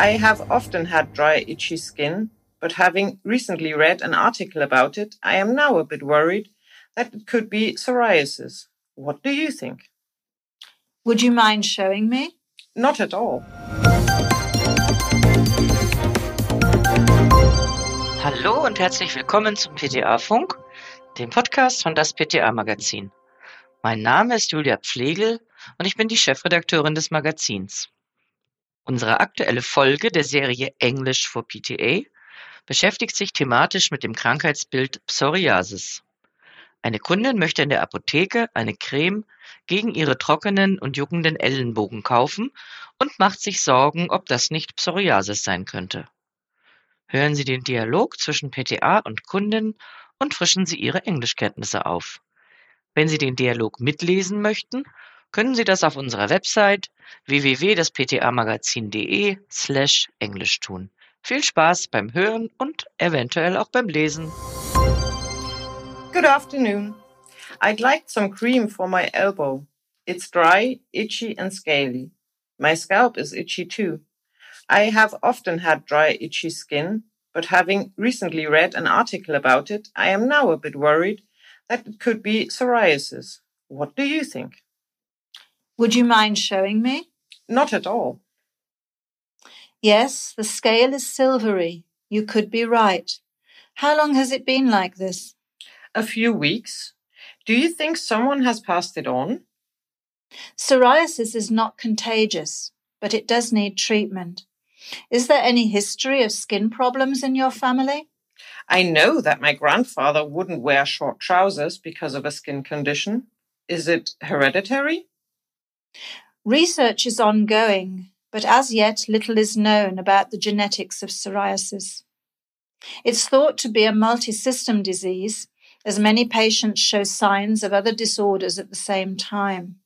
I have often had dry, itchy skin, but having recently read an article about it, I am now a bit worried that it could be psoriasis. What do you think? Would you mind showing me? Not at all. Hallo und herzlich willkommen zum PTA-Funk, dem Podcast von das PTA-Magazin. Mein Name ist Julia Pflegel und ich bin die Chefredakteurin des Magazins. Unsere aktuelle Folge der Serie Englisch for PTA beschäftigt sich thematisch mit dem Krankheitsbild Psoriasis. Eine Kundin möchte in der Apotheke eine Creme gegen ihre trockenen und juckenden Ellenbogen kaufen und macht sich Sorgen, ob das nicht Psoriasis sein könnte. Hören Sie den Dialog zwischen PTA und Kundin und frischen Sie Ihre Englischkenntnisse auf. Wenn Sie den Dialog mitlesen möchten, können Sie das auf unserer Website www.dasptamagazin.de slash Englisch tun. Viel Spaß beim Hören und eventuell auch beim Lesen. Good afternoon. I'd like some cream for my elbow. It's dry, itchy, and scaly. My scalp is itchy too. I have often had dry, itchy skin, but having recently read an article about it, I am now a bit worried that it could be psoriasis. What do you think? Would you mind showing me? Not at all. Yes, the scale is silvery. You could be right. How long has it been like this? A few weeks. Do you think someone has passed it on? Psoriasis is not contagious, but it does need treatment. Is there any history of skin problems in your family? I know that my grandfather wouldn't wear short trousers because of a skin condition. Is it hereditary? Research is ongoing, but as yet little is known about the genetics of psoriasis. It's thought to be a multi-system disease, as many patients show signs of other disorders at the same time.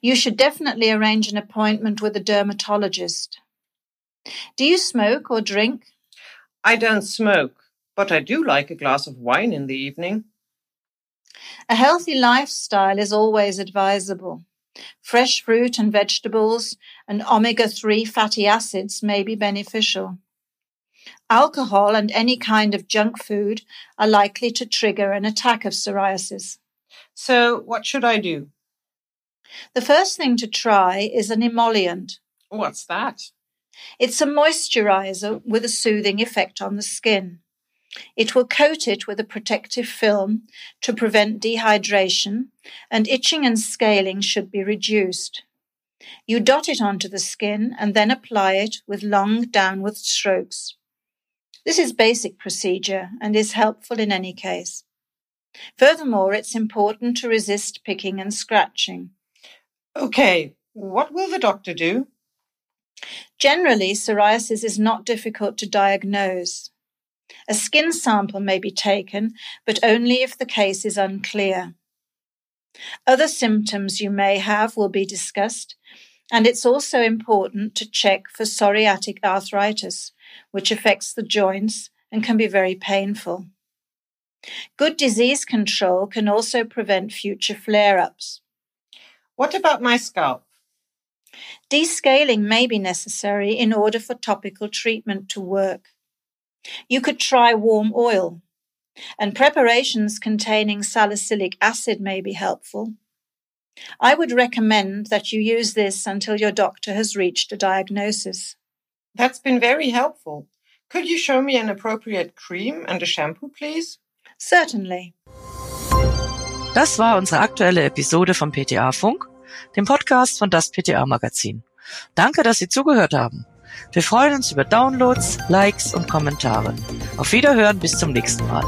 You should definitely arrange an appointment with a dermatologist. Do you smoke or drink? I don't smoke, but I do like a glass of wine in the evening. A healthy lifestyle is always advisable. Fresh fruit and vegetables and omega 3 fatty acids may be beneficial. Alcohol and any kind of junk food are likely to trigger an attack of psoriasis. So, what should I do? The first thing to try is an emollient. What's that? It's a moisturizer with a soothing effect on the skin. It will coat it with a protective film to prevent dehydration, and itching and scaling should be reduced. You dot it onto the skin and then apply it with long downward strokes. This is basic procedure and is helpful in any case. Furthermore, it's important to resist picking and scratching. Okay, what will the doctor do? Generally, psoriasis is not difficult to diagnose. A skin sample may be taken, but only if the case is unclear. Other symptoms you may have will be discussed, and it's also important to check for psoriatic arthritis, which affects the joints and can be very painful. Good disease control can also prevent future flare ups. What about my scalp? Descaling may be necessary in order for topical treatment to work. You could try warm oil, and preparations containing salicylic acid may be helpful. I would recommend that you use this until your doctor has reached a diagnosis. That's been very helpful. Could you show me an appropriate cream and a shampoo, please? Certainly. Das war unsere aktuelle Episode vom PTA Funk, dem Podcast von das PTA Magazin. Danke, dass Sie zugehört haben. Wir freuen uns über Downloads, Likes und Kommentare. Auf Wiederhören bis zum nächsten Mal.